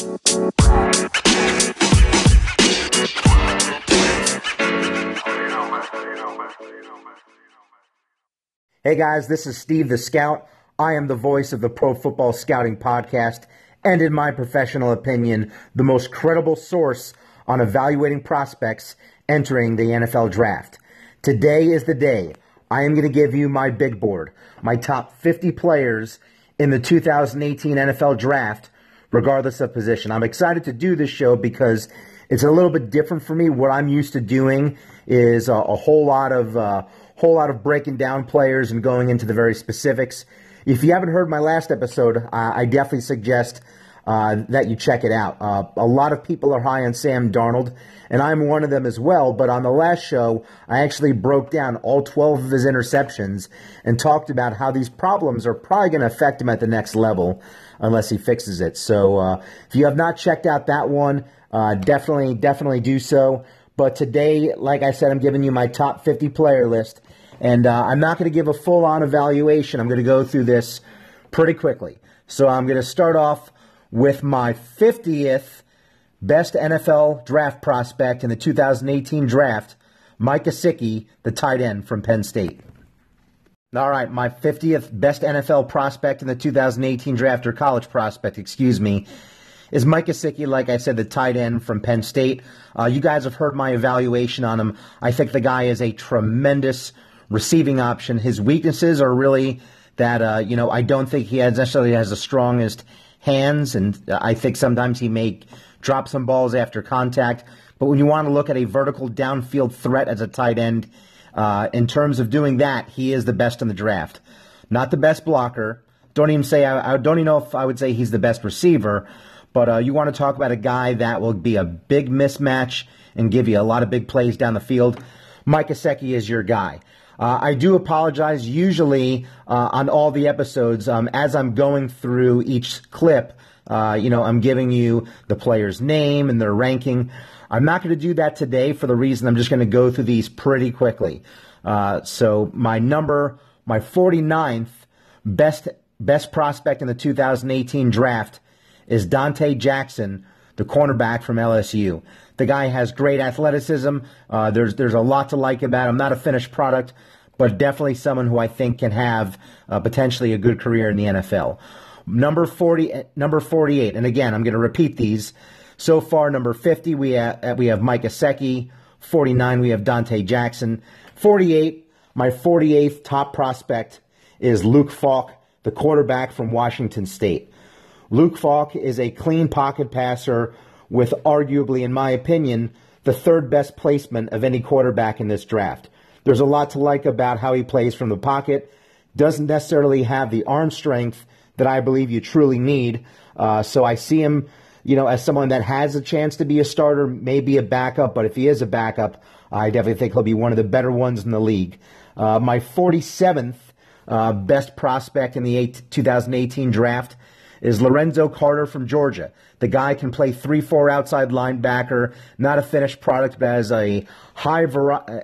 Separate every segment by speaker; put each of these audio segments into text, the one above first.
Speaker 1: Hey guys, this is Steve the Scout. I am the voice of the Pro Football Scouting Podcast, and in my professional opinion, the most credible source on evaluating prospects entering the NFL draft. Today is the day. I am going to give you my big board, my top 50 players in the 2018 NFL draft, regardless of position. I'm excited to do this show because it's a little bit different for me. What I'm used to doing is a, a whole lot of uh, whole lot of breaking down players and going into the very specifics. If you haven't heard my last episode, uh, I definitely suggest uh, that you check it out. Uh, a lot of people are high on Sam Darnold, and I'm one of them as well. But on the last show, I actually broke down all 12 of his interceptions and talked about how these problems are probably going to affect him at the next level unless he fixes it. So uh, if you have not checked out that one, uh, definitely, definitely do so. But today, like I said, I'm giving you my top 50 player list. And uh, I'm not going to give a full on evaluation. I'm going to go through this pretty quickly. So I'm going to start off with my 50th best NFL draft prospect in the 2018 draft, Mike Gesicki, the tight end from Penn State. All right, my 50th best NFL prospect in the 2018 draft, or college prospect, excuse me, is Mike Gesicki, like I said, the tight end from Penn State. Uh, you guys have heard my evaluation on him. I think the guy is a tremendous receiving option. His weaknesses are really that, uh, you know, I don't think he has necessarily has the strongest hands, and I think sometimes he may drop some balls after contact. But when you want to look at a vertical downfield threat as a tight end, uh, in terms of doing that, he is the best in the draft. Not the best blocker. Don't even say I, I don't even know if I would say he's the best receiver. But uh, you want to talk about a guy that will be a big mismatch and give you a lot of big plays down the field. Mike Gesicki is your guy. Uh, I do apologize. Usually uh, on all the episodes, um, as I'm going through each clip, uh, you know, I'm giving you the player's name and their ranking. I'm not going to do that today for the reason I'm just going to go through these pretty quickly. Uh, so my number, my 49th best best prospect in the 2018 draft is Donte Jackson, the cornerback from LSU. The guy has great athleticism. Uh, there's there's a lot to like about him. Not a finished product, but definitely someone who I think can have uh, potentially a good career in the NFL. Number forty, number forty-eight, and again, I'm going to repeat these. So far, number fifty, we have, uh, we have Mike Gesicki. Forty-nine, we have Donte Jackson. Forty-eight, my forty-eighth top prospect is Luke Falk, the quarterback from Washington State. Luke Falk is a clean pocket passer with arguably, in my opinion, the third best placement of any quarterback in this draft. There's a lot to like about how he plays from the pocket. Doesn't necessarily have the arm strength that I believe you truly need. Uh, so I see him, you know, as someone that has a chance to be a starter, maybe a backup. But if he is a backup, I definitely think he'll be one of the better ones in the league. Uh, my 47th uh, best prospect in the eight, 2018 draft is Lorenzo Carter from Georgia. The guy can play 3 4 outside linebacker, not a finished product, but has a high,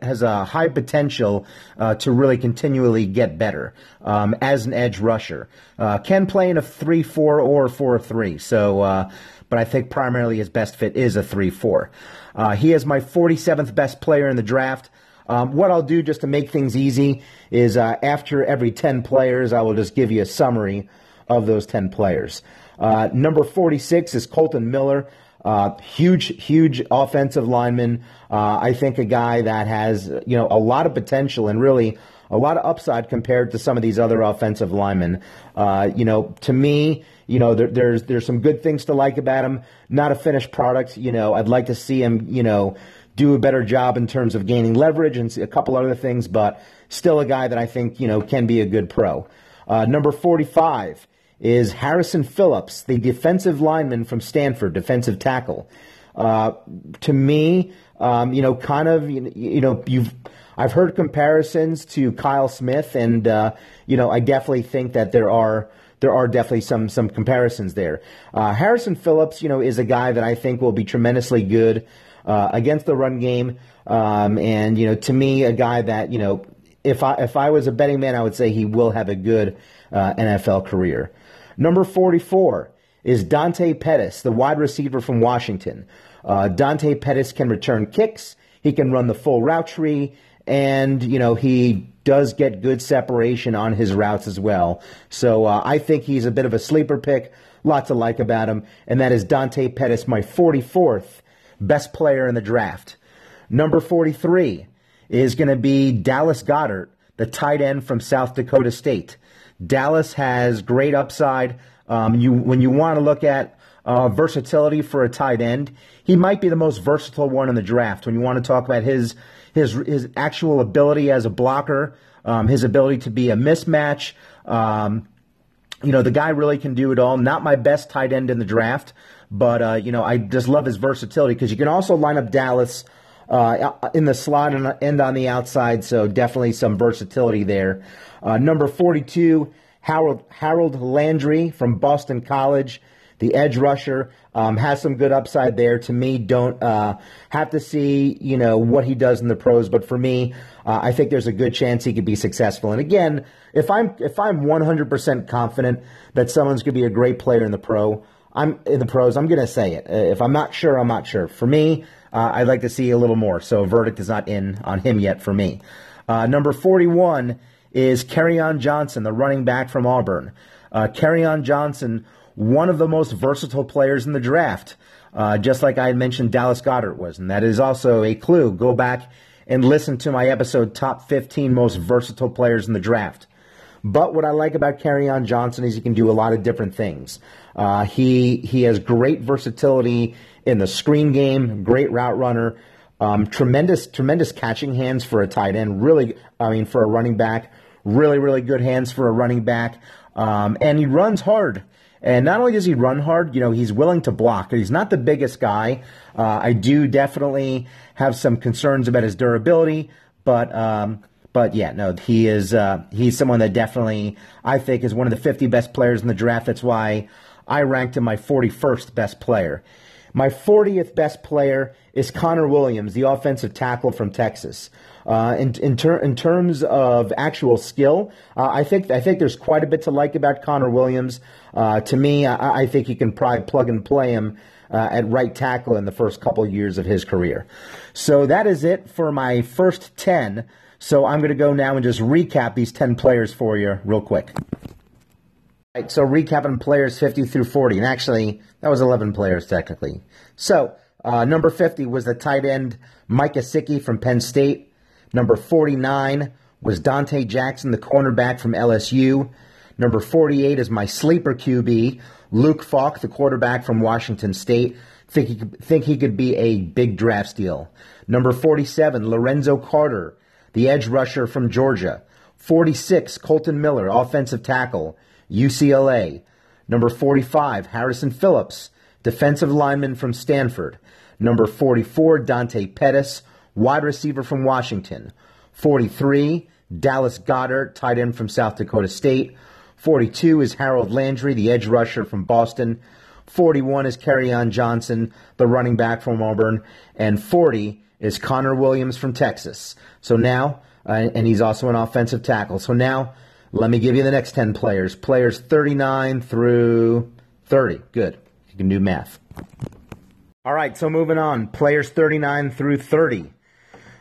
Speaker 1: has a high potential uh, to really continually get better um, as an edge rusher. Uh, can play in a 3 4 or 4 3. So, uh, but I think primarily his best fit is a 3 4. Uh, he is my 47th best player in the draft. Um, what I'll do just to make things easy is uh, after every 10 players, I will just give you a summary of those 10 players. Uh, number 46 is Kolton Miller. Uh, huge, huge offensive lineman. Uh, I think a guy that has, you know, a lot of potential and really a lot of upside compared to some of these other offensive linemen. Uh, you know, to me, you know, there, there's there's some good things to like about him. Not a finished product. You know, I'd like to see him, you know, do a better job in terms of gaining leverage and a couple other things, but still a guy that I think you know can be a good pro. Uh, number 45 is Harrison Phillips, the defensive lineman from Stanford, defensive tackle. Uh, to me, um, you know, kind of, you, you, know, you've, I've heard comparisons to Kyle Smith, and uh, you know, I definitely think that there are there are definitely some some comparisons there. Uh, Harrison Phillips, you know, is a guy that I think will be tremendously good uh, against the run game, um, and you know, to me, a guy that you know, if I if I was a betting man, I would say he will have a good uh, NFL career. Number 44 is Dante Pettis, the wide receiver from Washington. Uh, Dante Pettis can return kicks. He can run the full route tree, and you know he does get good separation on his routes as well. So uh, I think he's a bit of a sleeper pick. Lots to like about him, and that is Dante Pettis, my 44th best player in the draft. Number 43 is going to be Dallas Goedert, the tight end from South Dakota State. Dallas has great upside. Um, you when you want to look at uh, versatility for a tight end, he might be the most versatile one in the draft. When you want to talk about his his his actual ability as a blocker, um, his ability to be a mismatch. Um, you know, the guy really can do it all. Not my best tight end in the draft, but uh, you know, I just love his versatility because you can also line up Dallas uh, in the slot and on the outside. So definitely some versatility there. Uh, number 42, Harold, Harold Landry from Boston College, the edge rusher, um, has some good upside there. To me, don't uh, have to see you know what he does in the pros, but for me, uh, I think there's a good chance he could be successful. And again, if I'm if I'm 100% confident that someone's going to be a great player in the pro, I'm in the pros. I'm going to say it. Uh, if I'm not sure, I'm not sure. For me, uh, I'd like to see a little more. So a verdict is not in on him yet for me. Uh, number 41 is Kerryon Johnson, the running back from Auburn. Uh, Kerryon Johnson, one of the most versatile players in the draft, uh, just like I mentioned Dallas Goedert was. And that is also a clue. Go back and listen to my episode, Top 15 Most Versatile Players in the Draft. But what I like about Kerryon Johnson is he can do a lot of different things. Uh, he he has great versatility in the screen game, great route runner, um, tremendous tremendous catching hands for a tight end. Really, I mean for a running back, really really good hands for a running back, um, and he runs hard. And not only does he run hard, you know, he's willing to block. He's not the biggest guy. Uh, I do definitely have some concerns about his durability, but um, but yeah, no, he is uh, he's someone that definitely I think is one of the 50 best players in the draft. That's why I ranked him my 41st best player. My 40th best player is Connor Williams, the offensive tackle from Texas. Uh, in in, ter- in, terms of actual skill, uh, I think I think there's quite a bit to like about Connor Williams. Uh, to me, I, I, think you can probably plug and play him uh, at right tackle in the first couple years of his career. So that is it for my first ten. So I'm going to go now and just recap these ten players for you real quick. Right, so recapping players 50 through 40, and actually that was 11 players technically. So uh, number 50 was the tight end Mike Gesicki from Penn State. Number 49 was Donte Jackson, the cornerback from LSU. Number 48 is my sleeper QB, Luke Falk, the quarterback from Washington State. Think he could, think he could be a big draft steal. Number 47, Lorenzo Carter, the edge rusher from Georgia. 46, Kolton Miller, offensive tackle. UCLA. Number 45, Harrison Phillips, defensive lineman from Stanford. Number 44, Dante Pettis, wide receiver from Washington. 43, Dallas Goedert, tight end from South Dakota State. 42 is Harold Landry, the edge rusher from Boston. 41 is Kerryon Johnson, the running back from Auburn. And 40 is Connor Williams from Texas. So now, uh, and he's also an offensive tackle. So now, let me give you the next 10 players. Players 39 through 30. Good. You can do math. All right, so moving on. Players 39 through 30.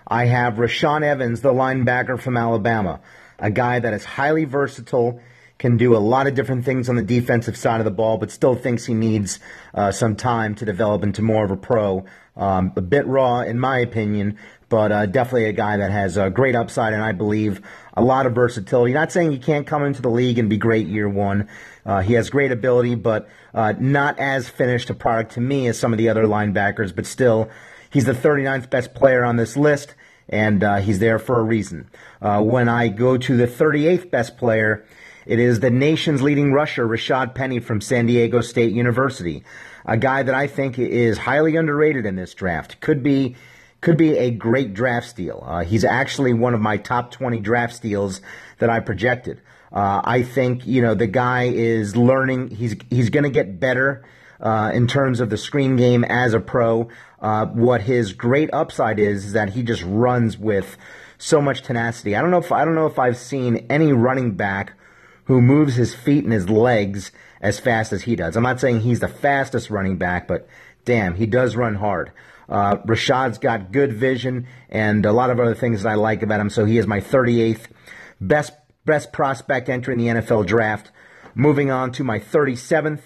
Speaker 1: I have Rashaan Evans, the linebacker from Alabama, a guy that is highly versatile, can do a lot of different things on the defensive side of the ball, but still thinks he needs uh, some time to develop into more of a pro. Um, a bit raw, in my opinion, but uh, definitely a guy that has a great upside and I believe a lot of versatility. Not saying he can't come into the league and be great year one. Uh, he has great ability, but uh, not as finished a product to me as some of the other linebackers. But still, he's the 39th best player on this list, and uh, he's there for a reason. Uh, when I go to the 38th best player, it is the nation's leading rusher, Rashaad Penny from San Diego State University. A guy that I think is highly underrated in this draft. Could be could be a great draft steal. Uh, he's actually one of my top 20 draft steals that I projected. Uh, I think you know the guy is learning. He's he's going to get better uh, in terms of the screen game as a pro. Uh, what his great upside is is that he just runs with so much tenacity. I don't know if I don't know if I've seen any running back who moves his feet and his legs as fast as he does. I'm not saying he's the fastest running back, but damn, he does run hard. Uh, Rashaad's got good vision and a lot of other things that I like about him, so he is my 38th best best prospect entering the NFL draft. Moving on to my 37th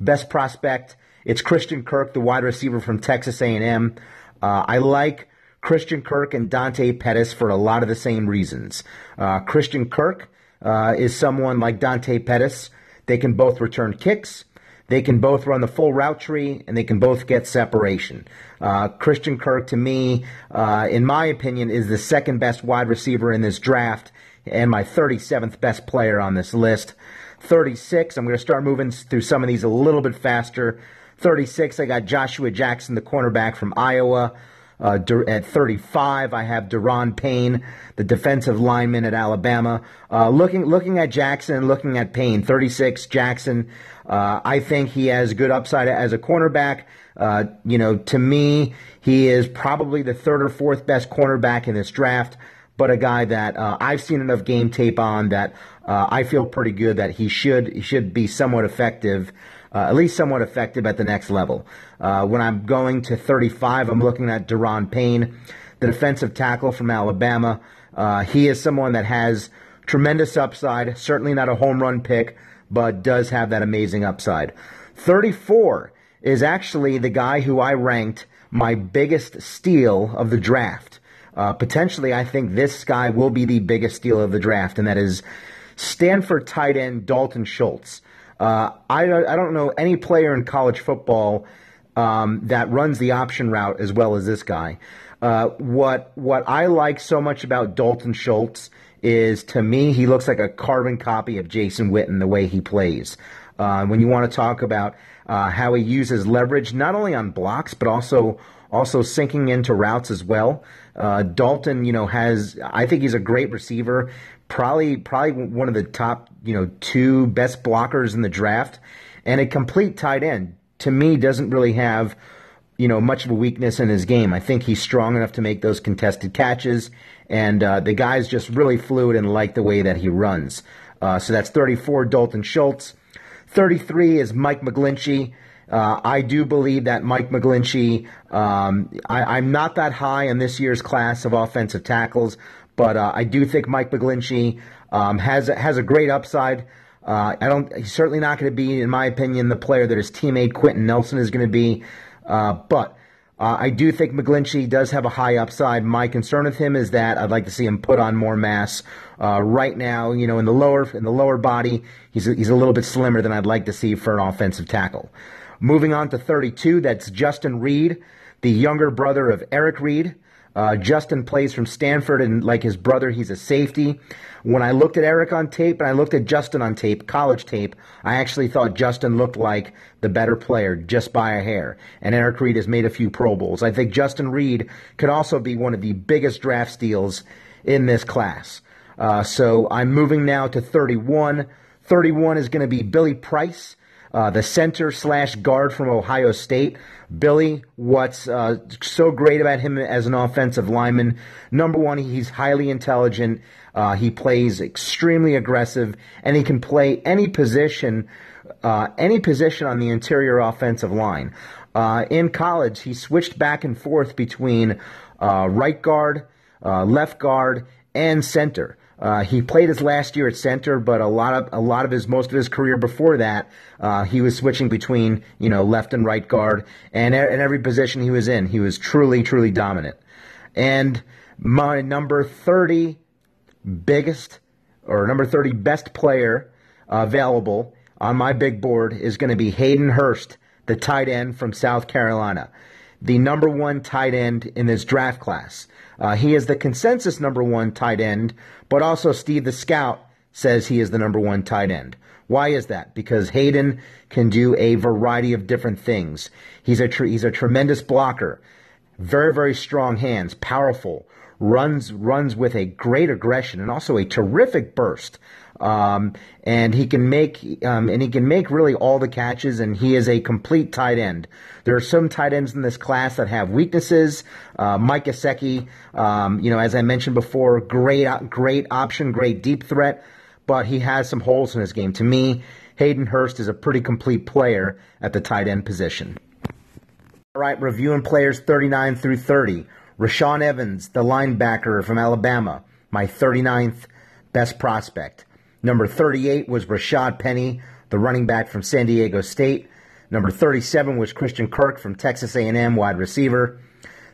Speaker 1: best prospect, it's Christian Kirk, the wide receiver from Texas A&M. Uh, I like Christian Kirk and Dante Pettis for a lot of the same reasons. Uh, Christian Kirk uh, is someone like Dante Pettis. They can both return kicks. They can both run the full route tree and they can both get separation. Uh, Christian Kirk, to me, uh, in my opinion, is the second best wide receiver in this draft and my 37th best player on this list. 36, I'm going to start moving through some of these a little bit faster. 36, I got Joshua Jackson, the cornerback from Iowa. Uh, at 35, I have Da'Ron Payne, the defensive lineman at Alabama. Uh, looking looking at Jackson looking at Payne, 36, Jackson. Uh, I think he has good upside as a cornerback. Uh, you know, to me, he is probably the third or fourth best cornerback in this draft, but a guy that uh, I've seen enough game tape on that uh, I feel pretty good that he should he should be somewhat effective uh, at least somewhat effective at the next level. Uh, when I'm going to 35, I'm looking at Da'Ron Payne, the defensive tackle from Alabama. Uh, he is someone that has tremendous upside, certainly not a home run pick, but does have that amazing upside. 34 is actually the guy who I ranked my biggest steal of the draft. Uh, potentially, I think this guy will be the biggest steal of the draft, and that is Stanford tight end Dalton Schultz. Uh, I, I don't know any player in college football um, that runs the option route as well as this guy. Uh, what what I like so much about Dalton Schultz is to me he looks like a carbon copy of Jason Witten the way he plays. Uh, when you want to talk about uh, how he uses leverage not only on blocks but also also sinking into routes as well. Uh, Dalton, you know, has I think he's a great receiver probably probably one of the top you know two best blockers in the draft, and a complete tight end. To me, doesn't really have you know much of a weakness in his game. I think he's strong enough to make those contested catches, and uh, the guy's just really fluid and like the way that he runs. Uh, so that's 34, Dalton Schultz. 33 is Mike McGlinchey. Uh, I do believe that Mike McGlinchey, um, I, am not that high on this year's class of offensive tackles. But uh, I do think Mike McGlinchey um, has has a great upside. Uh, I don't. He's certainly not going to be, in my opinion, the player that his teammate Quenton Nelson is going to be. Uh, but uh, I do think McGlinchey does have a high upside. My concern with him is that I'd like to see him put on more mass. Uh, right now, you know, in the lower in the lower body, he's a, he's a little bit slimmer than I'd like to see for an offensive tackle. Moving on to 32, that's Justin Reid, the younger brother of Eric Reid. Uh, Justin plays from Stanford, and like his brother, he's a safety. When I looked at Eric on tape and I looked at Justin on tape, college tape, I actually thought Justin looked like the better player just by a hair. And Eric Reid has made a few Pro Bowls. I think Justin Reid could also be one of the biggest draft steals in this class. Uh, so I'm moving now to 31. 31 is going to be Billy Price uh, the center slash guard from Ohio State. Billy, what's uh, so great about him as an offensive lineman? Number one, he's highly intelligent. Uh, he plays extremely aggressive, and he can play any position, uh, any position on the interior offensive line. Uh, in college, he switched back and forth between uh, right guard, left guard, and center. Uh, he played his last year at center, but a lot of a lot of his most of his career before that, uh, he was switching between you know left and right guard, and in every position he was in, he was truly truly dominant. And my number thirty biggest or number thirty best player available on my big board is going to be Hayden Hurst, the tight end from South Carolina, the number one tight end in this draft class. Uh, he is the consensus number one tight end, but also Steve the Scout says he is the number one tight end. Why is that? Because Hayden can do a variety of different things. He's a tr- he's a tremendous blocker, very very strong hands, powerful, runs runs with a great aggression and also a terrific burst. Um, and he can make um, and he can make really all the catches, and he is a complete tight end. There are some tight ends in this class that have weaknesses. Uh, Mike Gesicki, um, you know, as I mentioned before, great great option, great deep threat. but he has some holes in his game. To me, Hayden Hurst is a pretty complete player at the tight end position. All right, reviewing players 39 through 30. Rashaan Evans, the linebacker from Alabama, my 39th best prospect. Number 38 was Rashaad Penny, the running back from San Diego State. Number 37 was Christian Kirk from Texas A&M, wide receiver.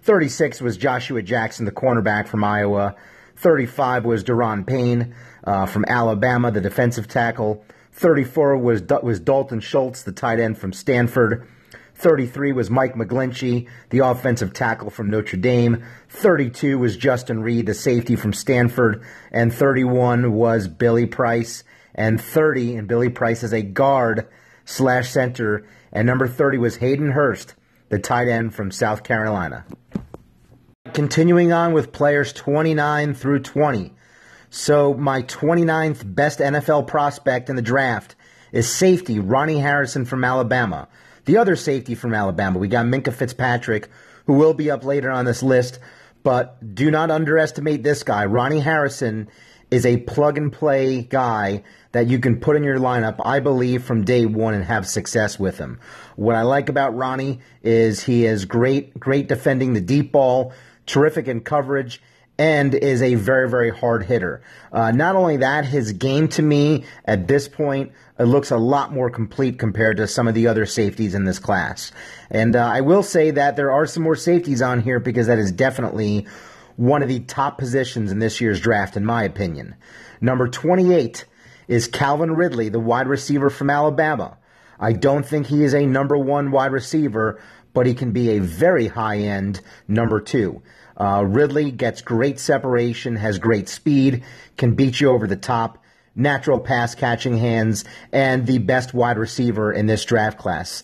Speaker 1: 36 was Joshua Jackson, the cornerback from Iowa. 35 was Da'Ron Payne uh, from Alabama, the defensive tackle. 34 was was Dalton Schultz, the tight end from Stanford. 33 was Mike McGlinchey, the offensive tackle from Notre Dame. 32 was Justin Reid, the safety from Stanford. And 31 was Billy Price. And 30, and Billy Price is a guard slash center. And number 30 was Hayden Hurst, the tight end from South Carolina. Continuing on with players 29 through 20. So, my 29th best NFL prospect in the draft is safety Ronnie Harrison from Alabama. The other safety from Alabama, we got Minkah Fitzpatrick, who will be up later on this list, but do not underestimate this guy. Ronnie Harrison is a plug and play guy that you can put in your lineup, I believe, from day one and have success with him. What I like about Ronnie is he is great, great defending the deep ball, terrific in coverage, and is a very, very hard hitter. Uh, not only that, his game to me at this point it looks a lot more complete compared to some of the other safeties in this class. And uh, I will say that there are some more safeties on here because that is definitely one of the top positions in this year's draft, in my opinion. Number 28 is Calvin Ridley, the wide receiver from Alabama. I don't think he is a number one wide receiver, but he can be a very high end number two. Uh, Ridley gets great separation, has great speed, can beat you over the top, natural pass catching hands, and the best wide receiver in this draft class.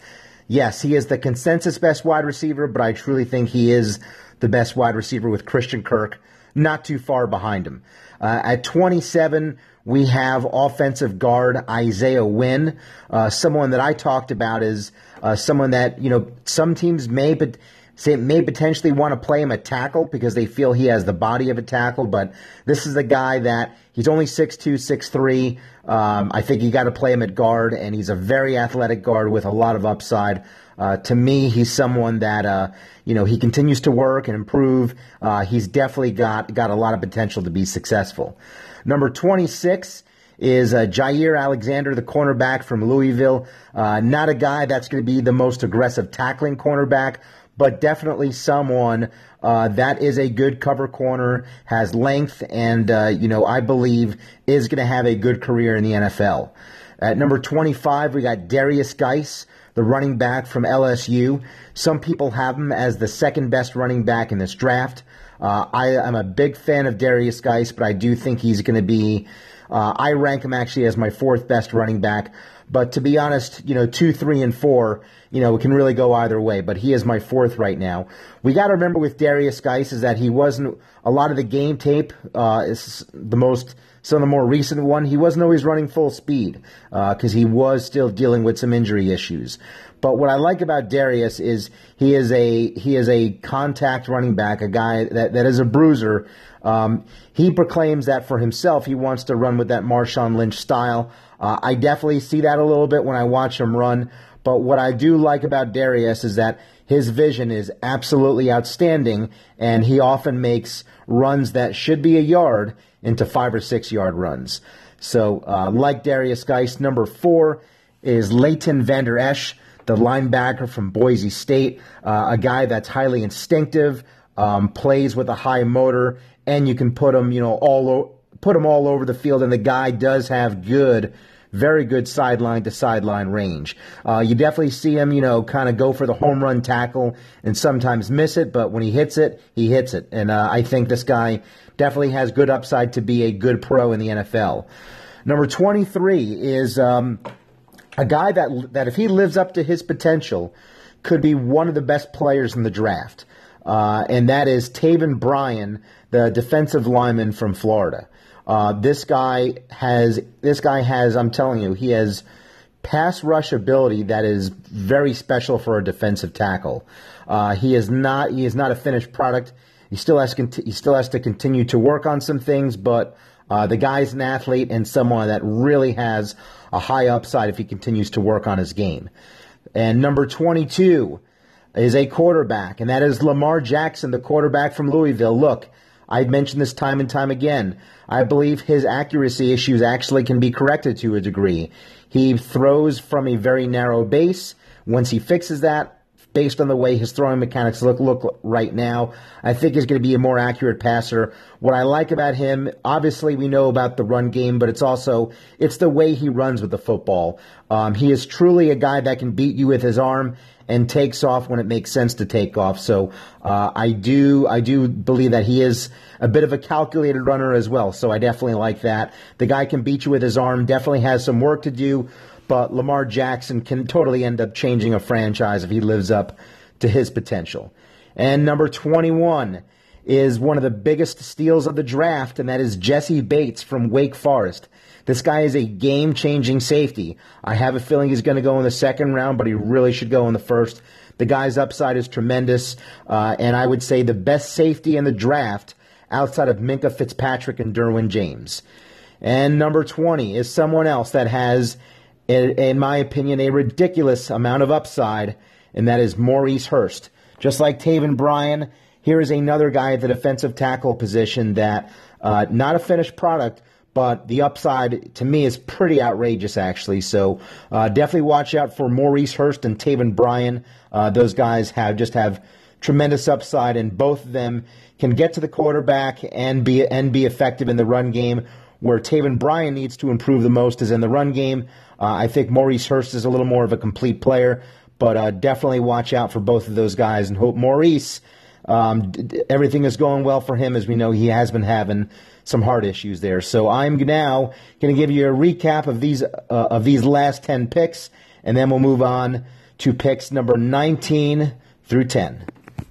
Speaker 1: Yes, he is the consensus best wide receiver, but I truly think he is the best wide receiver with Christian Kirk not too far behind him. Uh, at 27, we have offensive guard Isaiah Wynn, uh, someone that I talked about is uh, someone that you know some teams may, but say may potentially want to play him a tackle because they feel he has the body of a tackle. But this is a guy that he's only 6'2", 6'3". Um, I think you got to play him at guard, and he's a very athletic guard with a lot of upside. Uh, to me, he's someone that uh, you know he continues to work and improve. Uh, he's definitely got got a lot of potential to be successful. Number 26 is uh, Jaire Alexander, the cornerback from Louisville. Uh, not a guy that's going to be the most aggressive tackling cornerback, but definitely someone uh, that is a good cover corner, has length, and uh, you know I believe is going to have a good career in the NFL. At number 25, we got Derrius Guice, the running back from LSU. Some people have him as the second best running back in this draft. Uh, I, am a big fan of Derrius Guice, but I do think he's going to be. Uh, I rank him actually as my fourth best running back. But to be honest, you know, two, three, and four, you know, it can really go either way. But he is my fourth right now. We got to remember with Derrius Guice is that he wasn't a lot of the game tape uh, is the most some of the more recent one, he wasn't always running full speed because uh, he was still dealing with some injury issues. But what I like about Derrius is he is a he is a contact running back, a guy that, that is a bruiser. Um, he proclaims that for himself. He wants to run with that Marshawn Lynch style. Uh, I definitely see that a little bit when I watch him run. But what I do like about Derrius is that his vision is absolutely outstanding, and he often makes runs that should be a yard into five or six yard runs. So, uh, like Derrius Guice, number four is Leighton Vander Esch the linebacker from Boise State, uh, a guy that's highly instinctive, um, plays with a high motor, and you can put them, you know, all o- put him all over the field. And the guy does have good, very good sideline to sideline range. Uh, you definitely see him, you know, kind of go for the home run tackle and sometimes miss it, but when he hits it, he hits it. And uh, I think this guy definitely has good upside to be a good pro in the NFL. Number 23 is um, a guy that that if he lives up to his potential, could be one of the best players in the draft, uh, and that is Taven Bryan, the defensive lineman from Florida. Uh, this guy has this guy has I'm telling you he has pass rush ability that is very special for a defensive tackle. Uh, he is not he is not a finished product. He still has he still has to continue to work on some things, but Uh, the guy's an athlete and someone that really has a high upside if he continues to work on his game. And number 22 is a quarterback, and that is Lamar Jackson, the quarterback from Louisville. Look, I've mentioned this time and time again. I believe his accuracy issues actually can be corrected to a degree. He throws from a very narrow base. Once he fixes that, based on the way his throwing mechanics look look right now. I think he's going to be a more accurate passer. What I like about him, obviously, we know about the run game, but it's also it's the way he runs with the football. Um, he is truly a guy that can beat you with his arm and takes off when it makes sense to take off. So uh, I do I do believe that he is a bit of a calculated runner as well. So I definitely like that. The guy can beat you with his arm. Definitely has some work to do but Lamar Jackson can totally end up changing a franchise if he lives up to his potential. And number 21 is one of the biggest steals of the draft, and that is Jessie Bates from Wake Forest. This guy is a game changing safety. I have a feeling he's going to go in the second round, but he really should go in the first. The guy's upside is tremendous, uh, and I would say the best safety in the draft outside of Minkah Fitzpatrick and Derwin James. And number 20 is someone else that has in my opinion, a ridiculous amount of upside, and that is Maurice Hurst. Just like Taven Bryan, here is another guy at the defensive tackle position that, uh, not a finished product, but the upside to me is pretty outrageous, actually. So uh, definitely watch out for Maurice Hurst and Taven Bryan. Uh, those guys have just have tremendous upside, and both of them can get to the quarterback and be and be effective in the run game. Where Taven Bryan needs to improve the most is in the run game. Uh, I think Maurice Hurst is a little more of a complete player, but uh, definitely watch out for both of those guys and hope Maurice. Um, everything is going well for him, as we know he has been having some heart issues there. So I'm now going to give you a recap of these uh, of these last ten picks, and then we'll move on to picks number 19 through 10. All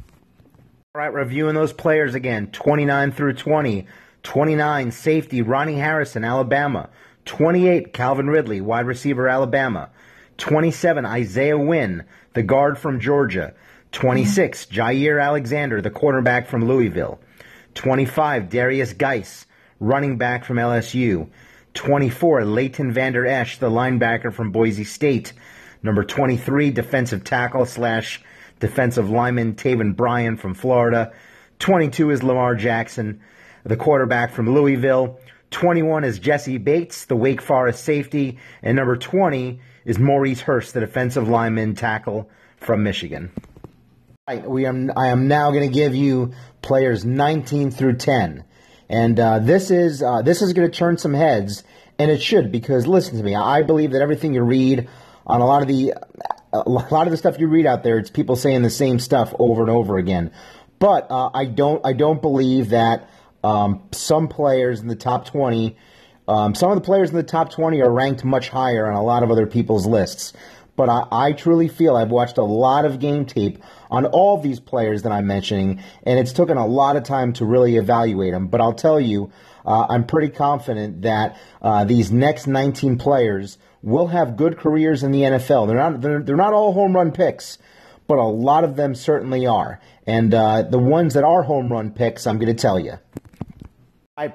Speaker 1: right, reviewing those players again 29 through 20. 29, safety, Ronnie Harrison, Alabama. 28, Calvin Ridley, wide receiver, Alabama. 27, Isaiah Wynn, the guard from Georgia. 26, Jaire Alexander, the quarterback from Louisville. 25, Derrius Guice, running back from LSU. 24, Leighton Vander Esch, the linebacker from Boise State. Number 23, defensive tackle slash defensive lineman Taven Bryan from Florida. 22 is Lamar Jackson, the quarterback from Louisville. 21 is Jessie Bates, the Wake Forest safety. And number 20 is Maurice Hurst, the defensive lineman tackle from Michigan. Right, we am, I am now going to give you players 19 through 10. And uh, this is uh, this is going to turn some heads, and it should because listen to me. I believe that everything you read on a lot of the a lot of the stuff you read out there, it's people saying the same stuff over and over again. But uh, I don't I don't believe that um, some players in the top 20, um, some of the players in the top 20 are ranked much higher on a lot of other people's lists. But I, I truly feel I've watched a lot of game tape on all these players that I'm mentioning, and it's taken a lot of time to really evaluate them. But I'll tell you, uh, I'm pretty confident that uh, these next 19 players will have good careers in the NFL. They're not they're, they're not all home run picks, but a lot of them certainly are. And uh, the ones that are home run picks, I'm going to tell you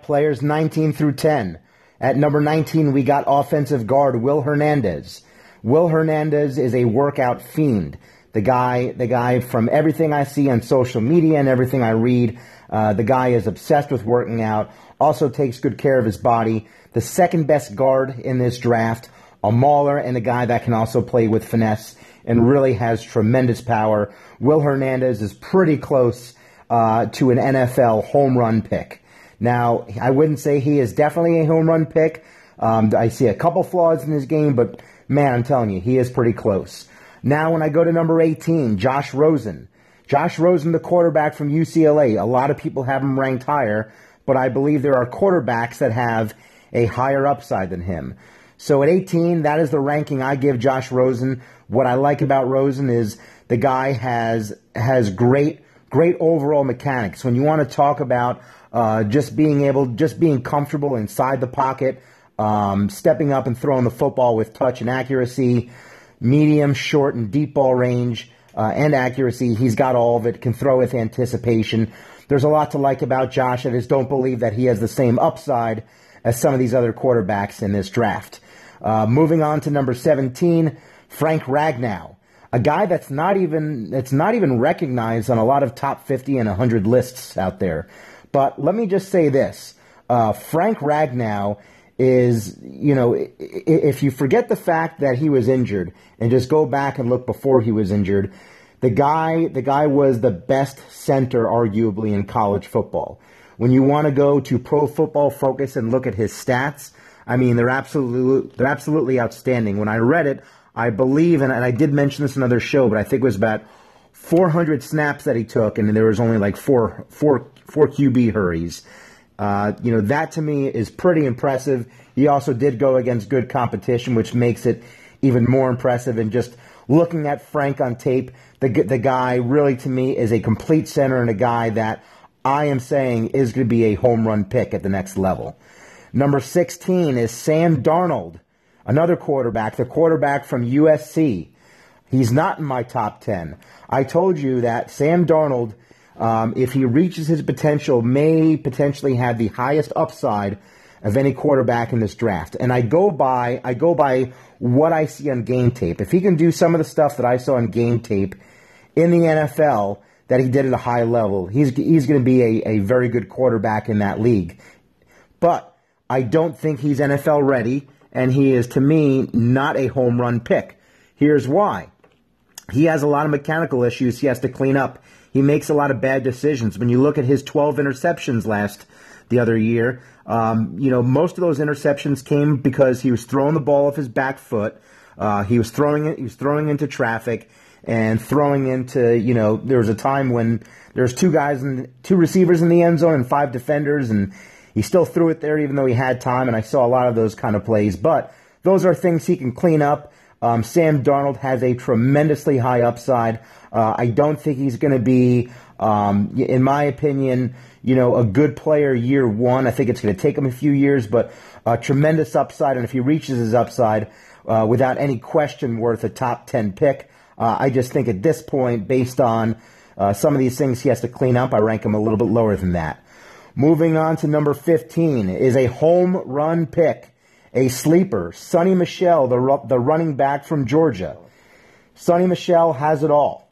Speaker 1: players 19 through 10. At number 19, we got offensive guard Will Hernandez. Will Hernandez is a workout fiend. The guy, the guy from everything I see on social media and everything I read, uh, the guy is obsessed with working out. Also takes good care of his body. The second best guard in this draft, a mauler and a guy that can also play with finesse and really has tremendous power. Will Hernandez is pretty close uh, to an NFL home run pick. Now, I wouldn't say he is definitely a home run pick. Um, I see a couple flaws in his game, but man, I'm telling you, he is pretty close. Now, when I go to number 18, Josh Rosen. Josh Rosen, the quarterback from UCLA. A lot of people have him ranked higher, but I believe there are quarterbacks that have a higher upside than him. So at 18, that is the ranking I give Josh Rosen. What I like about Rosen is the guy has has great great overall mechanics. When you want to talk about uh, just being able, just being comfortable inside the pocket, um, stepping up and throwing the football with touch and accuracy, medium, short, and deep ball range, uh, and accuracy. He's got all of it, can throw with anticipation. There's a lot to like about Josh. I just don't believe that he has the same upside as some of these other quarterbacks in this draft. Uh, moving on to number 17, Frank Ragnow, a guy that's not even that's not even recognized on a lot of top 50 and 100 lists out there. But let me just say this: uh, Frank Ragnow is, you know, if you forget the fact that he was injured and just go back and look before he was injured, the guy the guy was the best center arguably in college football. When you want to go to Pro Football Focus and look at his stats, I mean they're absolutely they're absolutely outstanding. When I read it, I believe, and I did mention this in another show, but I think it was about 400 snaps that he took, and there was only like four four four QB hurries. Uh, you know that to me is pretty impressive. He also did go against good competition, which makes it even more impressive. And just looking at Frank on tape, the the guy really to me is a complete center and a guy that I am saying is going to be a home run pick at the next level. Number 16 is Sam Darnold, another quarterback, the quarterback from USC. He's not in my top 10. I told you that Sam Darnold, um, if he reaches his potential, may potentially have the highest upside of any quarterback in this draft. And I go by I go by what I see on game tape. If he can do some of the stuff that I saw on game tape in the NFL, that he did at a high level. He's he's going to be a, a very good quarterback in that league. But I don't think he's NFL ready, and he is to me not a home run pick. Here's why. He has a lot of mechanical issues he has to clean up. He makes a lot of bad decisions. When you look at his 12 interceptions last the other year, um, you know most of those interceptions came because he was throwing the ball off his back foot. Uh, he was throwing it. He was throwing into traffic and throwing into, you know, there was a time when there's two guys and two receivers in the end zone and five defenders, and he still threw it there even though he had time. And I saw a lot of those kind of plays, but those are things he can clean up. Um, Sam Darnold has a tremendously high upside. Uh, I don't think he's going to be, um, in my opinion, you know, a good player year one. I think it's going to take him a few years, but a tremendous upside. And if he reaches his upside, uh, without any question, worth a top 10 pick. Uh, I just think at this point, based on uh, some of these things he has to clean up, I rank him a little bit lower than that. Moving on to number 15 is a home run pick, a sleeper, Sony Michel, the, the running back from Georgia. Sony Michel has it all.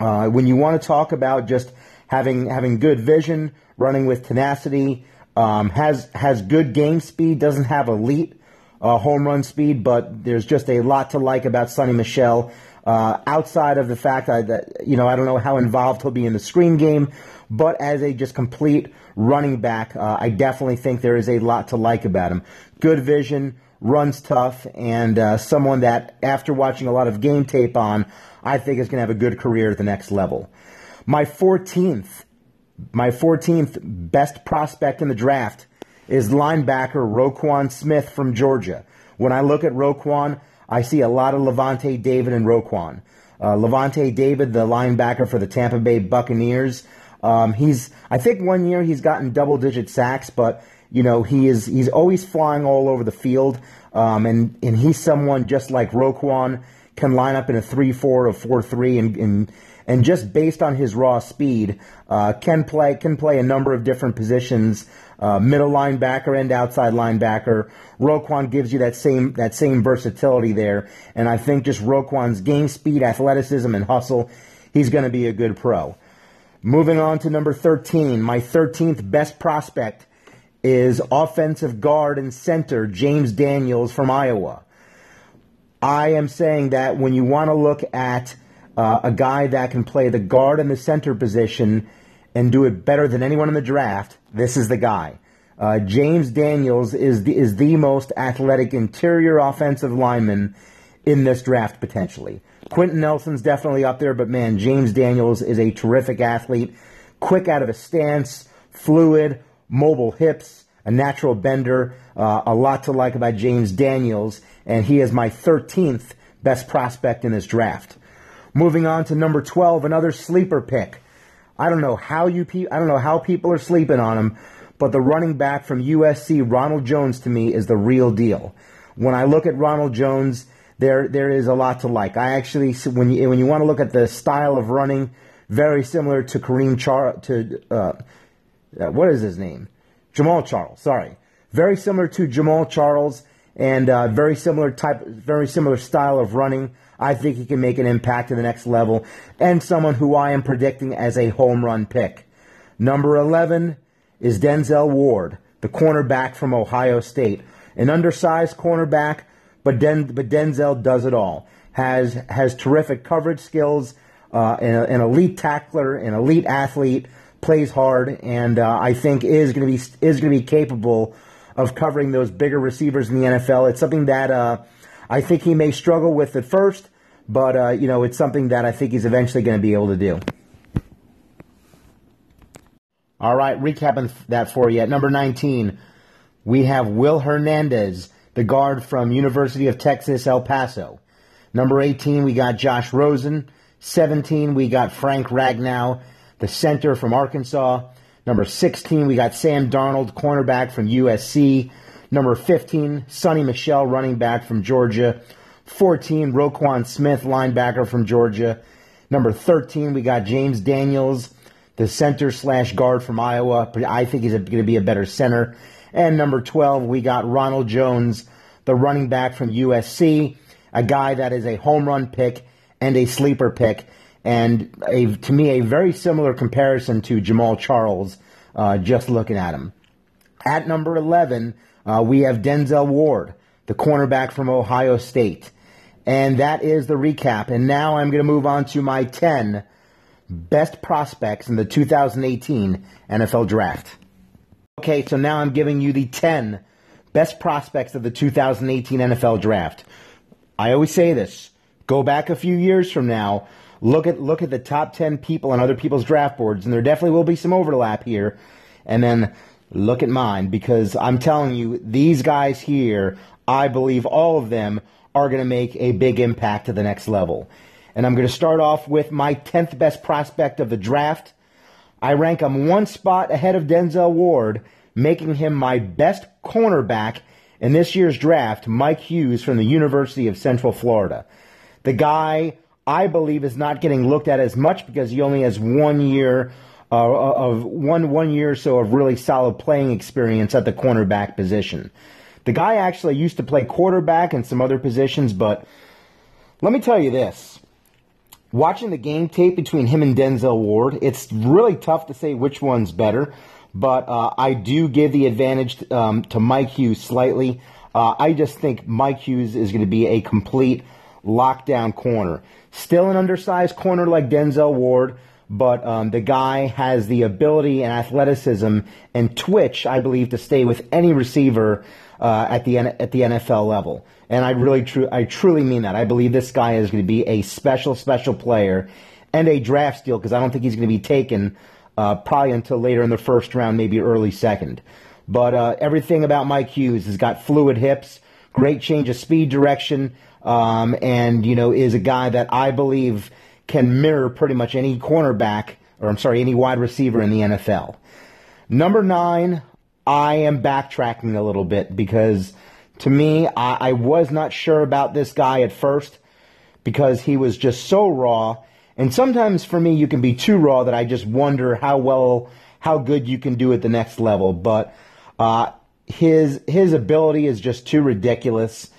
Speaker 1: Uh, when you want to talk about just having having good vision, running with tenacity, um, has has good game speed, doesn't have elite uh, home run speed, but there's just a lot to like about Sony Michel. Uh, outside of the fact that, you know, I don't know how involved he'll be in the screen game, but as a just complete running back, uh, I definitely think there is a lot to like about him. Good vision, runs tough, and uh, someone that, after watching a lot of game tape on, I think is going to have a good career at the next level. My 14th, my 14th best prospect in the draft is linebacker Roquan Smith from Georgia. When I look at Roquan, I see a lot of Lavonte David and Roquan. Uh, Lavonte David, the linebacker for the Tampa Bay Buccaneers, um, he's I think one year he's gotten double digit sacks, but you know he is he's always flying all over the field, um, and and he's someone just like Roquan can line up in a three four or four three and, and and just based on his raw speed, uh, can play can play a number of different positions uh, middle linebacker and outside linebacker. Roquan gives you that same that same versatility there, and I think just Roquan's game speed, athleticism, and hustle, he's going to be a good pro. Moving on to number 13, my 13th best prospect is offensive guard and center James Daniels from Iowa. I am saying that when you want to look at uh, a guy that can play the guard and the center position and do it better than anyone in the draft, this is the guy. Uh, James Daniels is the, is the most athletic interior offensive lineman in this draft potentially. Quenton Nelson's definitely up there, but man, James Daniels is a terrific athlete, quick out of a stance, fluid, mobile hips, a natural bender. Uh, a lot to like about James Daniels, and he is my 13th best prospect in this draft. Moving on to number 12, another sleeper pick. I don't know how you pe- I don't know how people are sleeping on him, but the running back from USC, Ronald Jones, to me is the real deal. When I look at Ronald Jones, there there is a lot to like. I actually when you when you want to look at the style of running, very similar to Kareem Char to uh, uh, what is his name, Jamaal Charles. Sorry, very similar to Jamaal Charles and uh, very similar type, very similar style of running. I think he can make an impact to the next level, and someone who I am predicting as a home run pick. Number 11 is Denzel Ward, the cornerback from Ohio State, an undersized cornerback, but, Den- but Denzel does it all. Has has terrific coverage skills, uh, an, an, elite tackler, an elite athlete, plays hard, and uh, I think is going to be is going to be capable of covering those bigger receivers in the NFL. It's something that uh, I think he may struggle with at first, but uh, you know it's something that I think he's eventually going to be able to do. All right, recapping that for you. At number 19, we have Will Hernandez, the guard from University of Texas, El Paso. Number 18, we got Josh Rosen. 17, we got Frank Ragnow, the center from Arkansas. Number 16, we got Sam Darnold, cornerback from USC. Number 15, Sony Michel, running back from Georgia. 14, Roquan Smith, linebacker from Georgia. Number 13, we got James Daniels, the center slash guard from Iowa. I think he's going to be a better center. And number 12, we got Ronald Jones, the running back from USC, a guy that is a home run pick and a sleeper pick. And a, to me, a very similar comparison to Jamaal Charles, uh, just looking at him. At number 11, uh, we have Denzel Ward, the cornerback from Ohio State. And that is the recap. And now I'm going to move on to my 10 best prospects in the 2018 NFL Draft. Okay, so now I'm giving you the 10 best prospects of the 2018 NFL Draft. I always say this go back a few years from now, look at look at the top 10 people on other people's draft boards, and there definitely will be some overlap here. And then look at mine because I'm telling you, these guys here, I believe all of them are going to make a big impact to the next level. And I'm going to start off with my 10th best prospect of the draft. I rank him one spot ahead of Denzel Ward, making him my best cornerback in this year's draft, Mike Hughes from the University of Central Florida. The guy, I believe, is not getting looked at as much because he only has one year uh, of one one year or so of really solid playing experience at the cornerback position. The guy actually used to play quarterback and some other positions, but let me tell you this watching the game tape between him and Denzel Ward, it's really tough to say which one's better, but uh, I do give the advantage um, to Mike Hughes slightly. Uh, I just think Mike Hughes is going to be a complete lockdown corner. Still an undersized corner like Denzel Ward, but um, the guy has the ability and athleticism and twitch, I believe, to stay with any receiver uh, at the at the NFL level. And I really, tru- I truly mean that. I believe this guy is going to be a special, special player and a draft steal because I don't think he's going to be taken uh, probably until later in the first round, maybe early second. But uh, everything about Mike Hughes has got fluid hips, great change of speed direction, um, and you know is a guy that I believe can mirror pretty much any cornerback, or I'm sorry, any wide receiver in the NFL. Number nine, I am backtracking a little bit because to me, I, I was not sure about this guy at first because he was just so raw. And sometimes for me, you can be too raw that I just wonder how well, how good you can do at the next level. But uh, his his ability is just too ridiculous,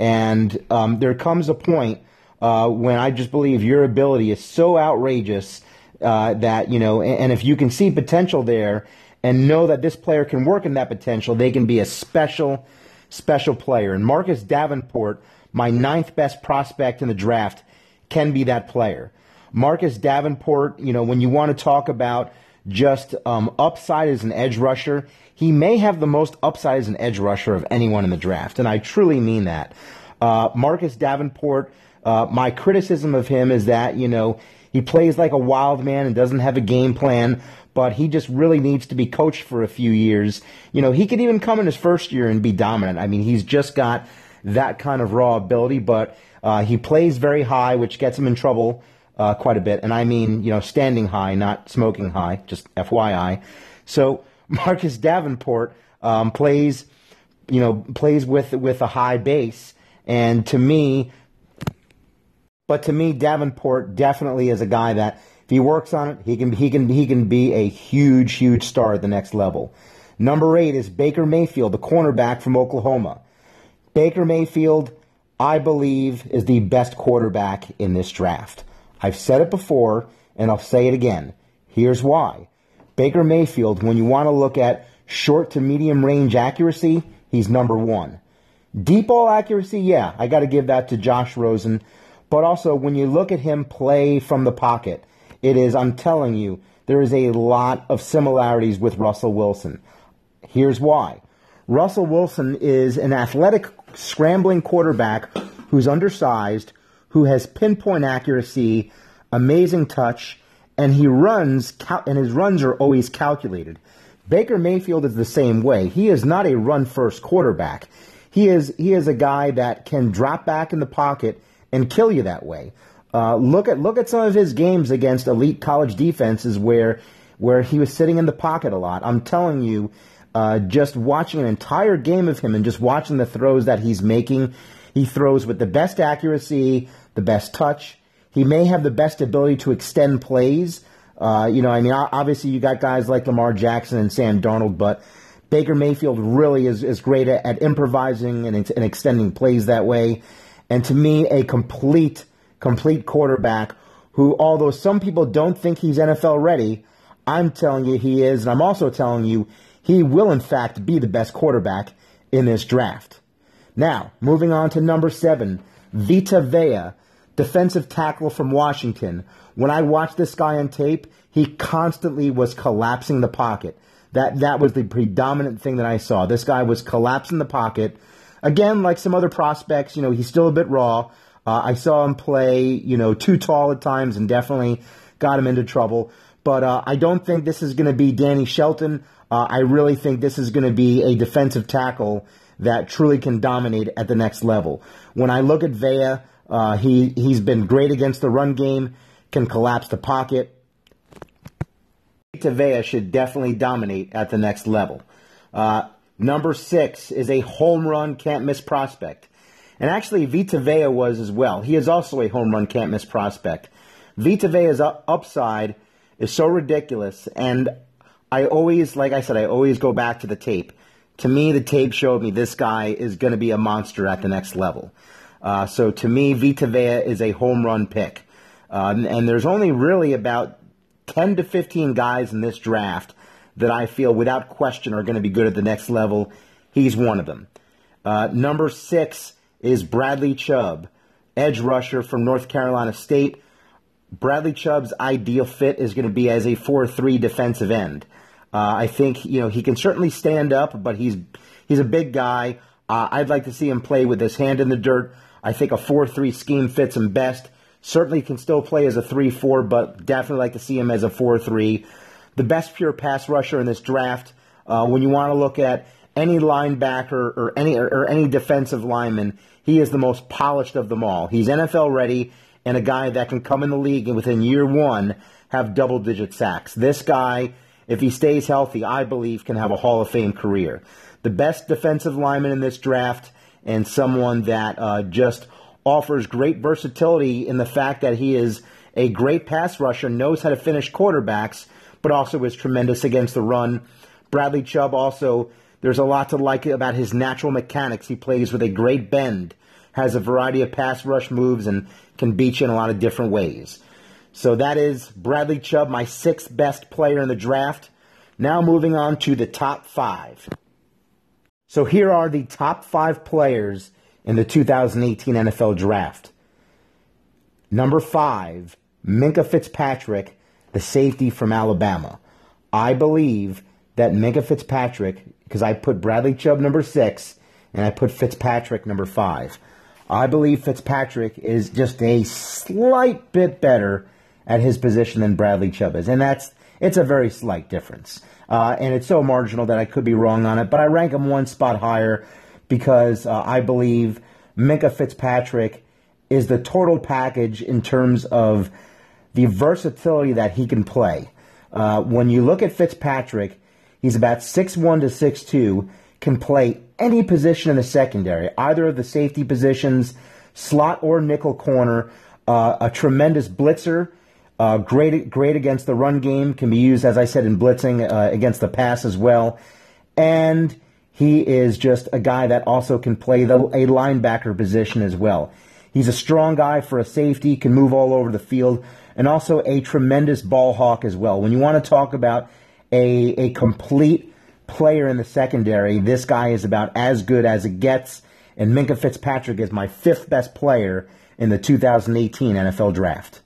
Speaker 1: and um, there comes a point uh, when I just believe your ability is so outrageous uh, that you know, and, and if you can see potential there and know that this player can work in that potential, they can be a special special player. And Marcus Davenport, my ninth best prospect in the draft, can be that player. Marcus Davenport, you know, when you want to talk about just um, upside as an edge rusher, he may have the most upside as an edge rusher of anyone in the draft. And I truly mean that. Uh, Marcus Davenport, uh, my criticism of him is that, you know, he plays like a wild man and doesn't have a game plan, but he just really needs to be coached for a few years. You know, he could even come in his first year and be dominant. I mean, he's just got that kind of raw ability, but uh, he plays very high, which gets him in trouble uh, quite a bit. And I mean, you know, standing high, not smoking high, just FYI. So Marcus Davenport um, plays, you know, plays with with a high base, and to me, but to me, Davenport definitely is a guy that if he works on it, he can he can he can be a huge huge star at the next level. Number eight is Baker Mayfield, the cornerback from Oklahoma. Baker Mayfield, I believe, is the best quarterback in this draft. I've said it before, and I'll say it again. Here's why. Baker Mayfield, when you want to look at short to medium range accuracy, he's number one. Deep ball accuracy, yeah, I got to give that to Josh Rosen. But also, when you look at him play from the pocket, it is, I'm telling you, there is a lot of similarities with Russell Wilson. Here's why. Russell Wilson is an athletic, scrambling quarterback who's undersized, who has pinpoint accuracy, amazing touch, and he runs, and his runs are always calculated. Baker Mayfield is the same way. He is not a run first quarterback. He is he is a guy that can drop back in the pocket and kill you that way. Uh, look at look at some of his games against elite college defenses where where he was sitting in the pocket a lot. I'm telling you, uh, just watching an entire game of him and just watching the throws that he's making, he throws with the best accuracy, the best touch. He may have the best ability to extend plays. Uh, you know, I mean, obviously you got guys like Lamar Jackson and Sam Darnold, but Baker Mayfield really is, is great at, at improvising and, and extending plays that way. And to me, a complete, complete quarterback who, although some people don't think he's NFL ready, I'm telling you he is. And I'm also telling you he will, in fact, be the best quarterback in this draft. Now, moving on to number seven, Vita Vea, defensive tackle from Washington. When I watched this guy on tape, he constantly was collapsing the pocket. That that was the predominant thing that I saw. This guy was collapsing the pocket. Again, like some other prospects, you know, he's still a bit raw. Uh, I saw him play, you know, too tall at times and definitely got him into trouble. But uh, I don't think this is going to be Danny Shelton. Uh, I really think this is going to be a defensive tackle that truly can dominate at the next level. When I look at Vea, uh, he he's been great against the run game, can collapse the pocket. Vea should definitely dominate at the next level. Uh, number six is a home run can't miss prospect. And actually, Vita Vea was as well. He is also a home run can't miss prospect. Vita Vea's upside is so ridiculous, and I always, like I said, I always go back to the tape. To me, the tape showed me this guy is going to be a monster at the next level. Uh, so to me, Vita Vea is a home run pick. Um, and there's only really about 10 to 15 guys in this draft that I feel without question are going to be good at the next level. He's one of them. Uh, number six is Bradley Chubb, edge rusher from North Carolina State. Bradley Chubb's ideal fit is going to be as a 4 3 defensive end. Uh, I think you know he can certainly stand up, but he's he's a big guy. Uh, I'd like to see him play with his hand in the dirt. I think a 4-3 scheme fits him best. Certainly can still play as a 3-4, but definitely like to see him as a 4-3. The best pure pass rusher in this draft. Uh, when you want to look at any linebacker or any or, or any defensive lineman, he is the most polished of them all. He's NFL ready and a guy that can come in the league and within year one have double digit sacks. This guy, if he stays healthy, I believe can have a Hall of Fame career. The best defensive lineman in this draft and someone that uh, just offers great versatility in the fact that he is a great pass rusher, knows how to finish quarterbacks, but also is tremendous against the run. Bradley Chubb also, there's a lot to like about his natural mechanics. He plays with a great bend, has a variety of pass rush moves, and can beat you in a lot of different ways. So that is Bradley Chubb, my sixth best player in the draft. Now moving on to the top five. So here are the top five players in the 2018 NFL Draft. Number five, Minkah Fitzpatrick, the safety from Alabama. I believe that Minkah Fitzpatrick, because I put Bradley Chubb number six and I put Fitzpatrick number five. I believe Fitzpatrick is just a slight bit better at his position than Bradley Chubb is, and that's it's a very slight difference. Uh, and it's so marginal that I could be wrong on it, but I rank him one spot higher because uh, I believe Minkah Fitzpatrick is the total package in terms of the versatility that he can play. Uh, when you look at Fitzpatrick, he's about 6'1 to 6'2, can play any position in the secondary, either of the safety positions, slot or nickel corner, uh, a tremendous blitzer uh, great, great against the run game. Can be used, as I said, in blitzing uh, against the pass as well. and he is just a guy that also can play the, a linebacker position as well. He's a strong guy for a safety, can move all over the field, and also a tremendous ball hawk as well. When you want to talk about a, a complete player in the secondary, this guy is about as good as it gets. And Minkah Fitzpatrick is my fifth best player in the 2018 NFL Draft.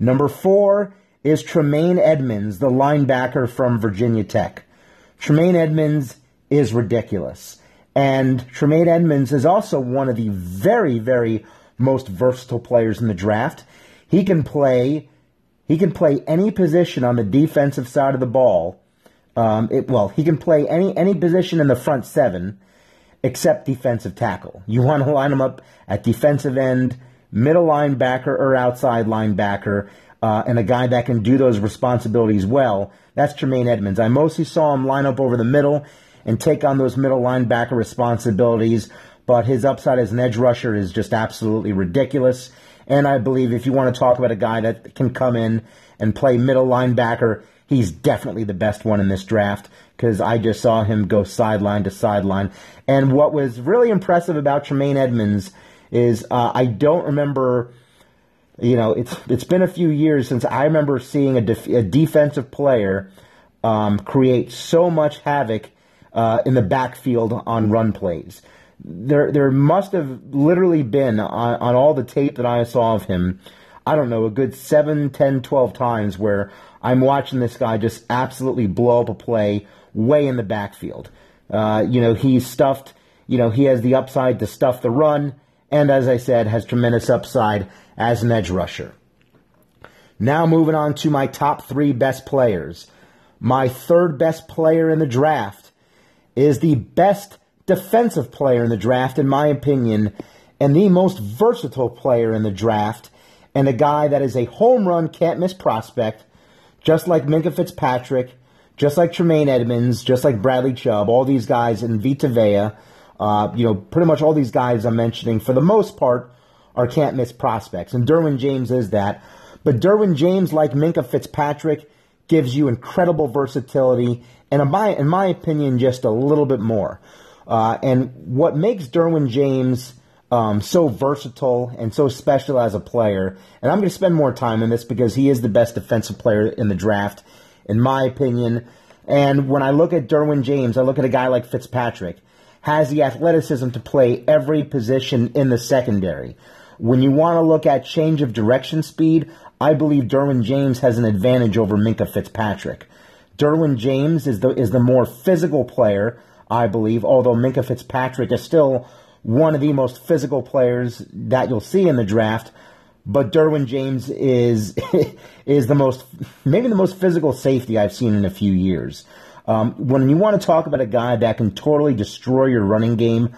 Speaker 1: Number four is Tremaine Edmunds, the linebacker from Virginia Tech. Tremaine Edmunds is ridiculous. And Tremaine Edmunds is also one of the very, very most versatile players in the draft. He can play he can play any position on the defensive side of the ball. Um, it, well, he can play any any position in the front seven except defensive tackle. You want to line him up at defensive end, middle linebacker, or outside linebacker uh, and a guy that can do those responsibilities well, that's Tremaine Edmunds. I mostly saw him line up over the middle and take on those middle linebacker responsibilities, but his upside as an edge rusher is just absolutely ridiculous. And I believe if you want to talk about a guy that can come in and play middle linebacker, he's definitely the best one in this draft because I just saw him go sideline to sideline. And what was really impressive about Tremaine Edmunds is uh, I don't remember you know, it's it's been a few years since I remember seeing a, def- a defensive player um, create so much havoc uh, in the backfield on run plays. There, there must have literally been on, on all the tape that I saw of him, I don't know, a good 7, 10, 12 times where I'm watching this guy just absolutely blow up a play way in the backfield. Uh, you know, he's stuffed, you know, he has the upside to stuff the run, and as I said, has tremendous upside as an edge rusher. Now moving on to my top three best players. My third best player in the draft is the best defensive player in the draft, in my opinion, and the most versatile player in the draft, and a guy that is a home run, can't miss prospect, just like Minkah Fitzpatrick, just like Tremaine Edmunds, just like Bradley Chubb, all these guys in Vita Vea, uh, you know, pretty much all these guys I'm mentioning, for the most part, are can't miss prospects. And Derwin James is that. But Derwin James, like Minkah Fitzpatrick, gives you incredible versatility and, in my, in my opinion, just a little bit more. Uh, and what makes Derwin James um, so versatile and so special as a player, and I'm going to spend more time on this because he is the best defensive player in the draft, in my opinion. And when I look at Derwin James, I look at a guy like Fitzpatrick, has the athleticism to play every position in the secondary. When you want to look at change of direction speed, I believe Derwin James has an advantage over Minkah Fitzpatrick. Derwin James is the is the more physical player, I believe, although Minkah Fitzpatrick is still one of the most physical players that you'll see in the draft. But Derwin James is is the most maybe the most physical safety I've seen in a few years. Um, when you want to talk about a guy that can totally destroy your running game,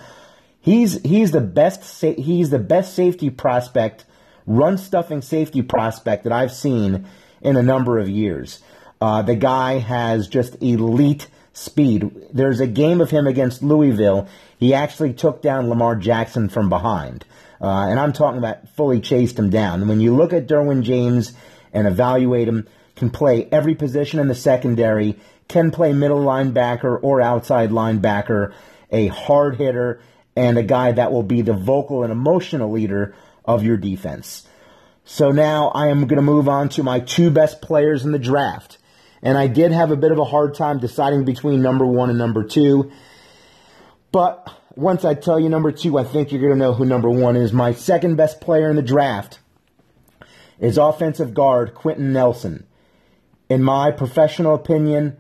Speaker 1: He's he's the best he's the best safety prospect, run stuffing safety prospect that I've seen in a number of years. Uh, the guy has just elite speed. There's a game of him against Louisville. He actually took down Lamar Jackson from behind. Uh, and I'm talking about fully chased him down. When you look at Derwin James and evaluate him, can play every position in the secondary, can play middle linebacker or outside linebacker, a hard hitter, and a guy that will be the vocal and emotional leader of your defense. So now I am going to move on to my two best players in the draft. And I did have a bit of a hard time deciding between number one and number two. But once I tell you number two, I think you're going to know who number one is. My second best player in the draft is offensive guard Quenton Nelson. In my professional opinion,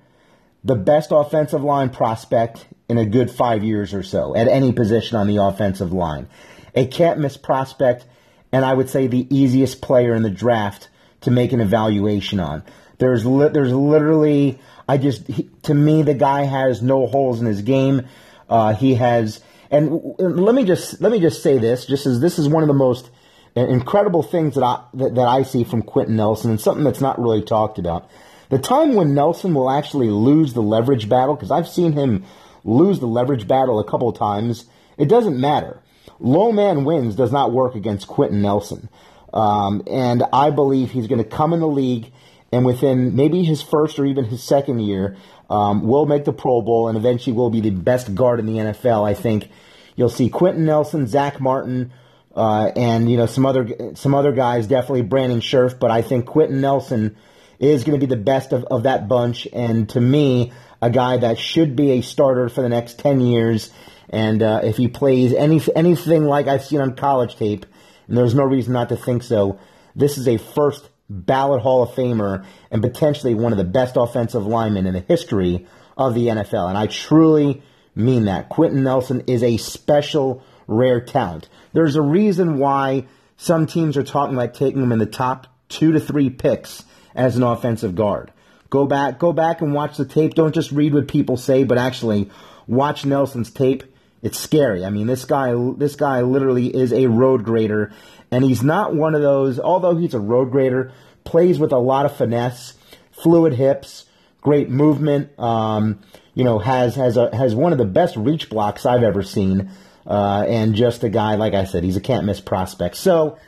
Speaker 1: the best offensive line prospect in a good five years or so at any position on the offensive line. A can't miss prospect, and I would say the easiest player in the draft to make an evaluation on. There's li- there's literally I just he, to me the guy has no holes in his game. Uh, he has and let me just let me just say this just as this is one of the most incredible things that I that, that I see from Quenton Nelson and something that's not really talked about. The time when Nelson will actually lose the leverage battle because I've seen him lose the leverage battle a couple times, it doesn't matter. Low man wins does not work against Quenton Nelson. Um, and I believe he's going to come in the league and within maybe his first or even his second year, um, will make the Pro Bowl and eventually will be the best guard in the NFL. I think you'll see Quenton Nelson, Zack Martin, uh, and you know some other some other guys, definitely Brandon Scherff, but I think Quenton Nelson is going to be the best of, of that bunch, and to me, a guy that should be a starter for the next ten years. And uh, if he plays any anything like I've seen on college tape, and there's no reason not to think so, this is a first ballot Hall of Famer and potentially one of the best offensive linemen in the history of the NFL. And I truly mean that. Quenton Nelson is a special, rare talent. There's a reason why some teams are talking about taking him in the top two to three picks as an offensive guard. Go back, go back and watch the tape. Don't just read what people say, but actually watch Nelson's tape. It's scary. I mean, this guy, this guy literally is a road grader, and he's not one of those. Although he's a road grader, plays with a lot of finesse, fluid hips, great movement. Um, you know, has has a, has one of the best reach blocks I've ever seen, uh, and just a guy like I said, he's a can't miss prospect. So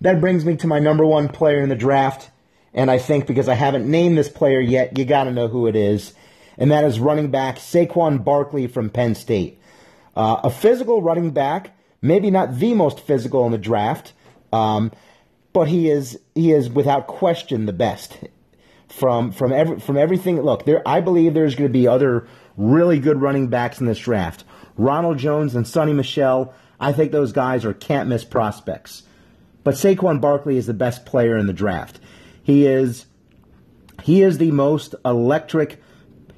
Speaker 1: that brings me to my number one player in the draft. And I think because I haven't named this player yet, you got to know who it is. And that is running back Saquon Barkley from Penn State. Uh, a physical running back, maybe not the most physical in the draft, um, but he is he is without question the best from from every, from everything. Look, there I believe there's going to be other really good running backs in this draft. Ronald Jones and Sony Michel, I think those guys are can't miss prospects. But Saquon Barkley is the best player in the draft. He is he is the most electric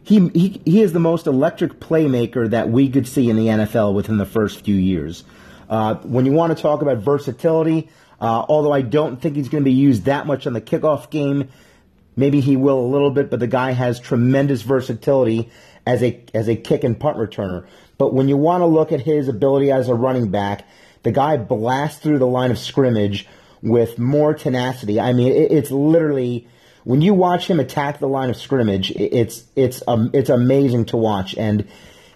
Speaker 1: he, he, he is the most electric playmaker that we could see in the NFL within the first few years. Uh, when you want to talk about versatility, uh, although I don't think he's going to be used that much on the kickoff game, maybe he will a little bit. But the guy has tremendous versatility as a as a kick and punt returner. But when you want to look at his ability as a running back, the guy blasts through the line of scrimmage with more tenacity. I mean, it, it's literally when you watch him attack the line of scrimmage, it's it's um, it's amazing to watch, and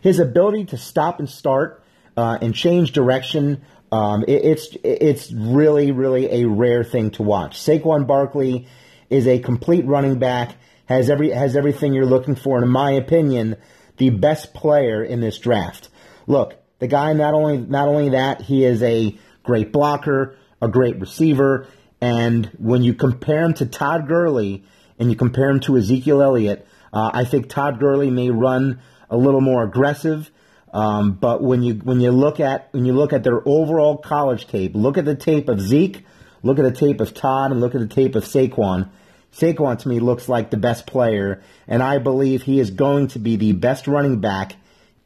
Speaker 1: his ability to stop and start uh, and change direction. Um, it, it's it's really really a rare thing to watch. Saquon Barkley is a complete running back, has every has everything you're looking for, and in my opinion, the best player in this draft. Look, the guy not only not only that he is a great blocker, a great receiver. And when you compare him to Todd Gurley and you compare him to Ezekiel Elliott, uh, I think Todd Gurley may run a little more aggressive. Um, but when you when you look at when you look at their overall college tape, look at the tape of Zeke, look at the tape of Todd, and look at the tape of Saquon. Saquon to me looks like the best player, and I believe he is going to be the best running back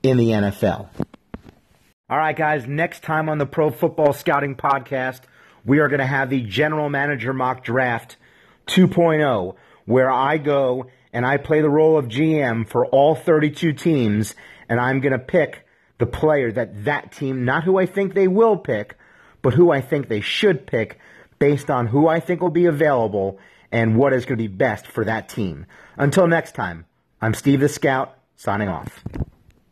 Speaker 1: in the NFL. All right, guys. Next time on the Pro Football Scouting Podcast we are going to have the general manager mock draft 2.0, where I go and I play the role of GM for all 32 teams, and I'm going to pick the player that that team, not who I think they will pick, but who I think they should pick based on who I think will be available and what is going to be best for that team. Until next time, I'm Steve the Scout, signing off.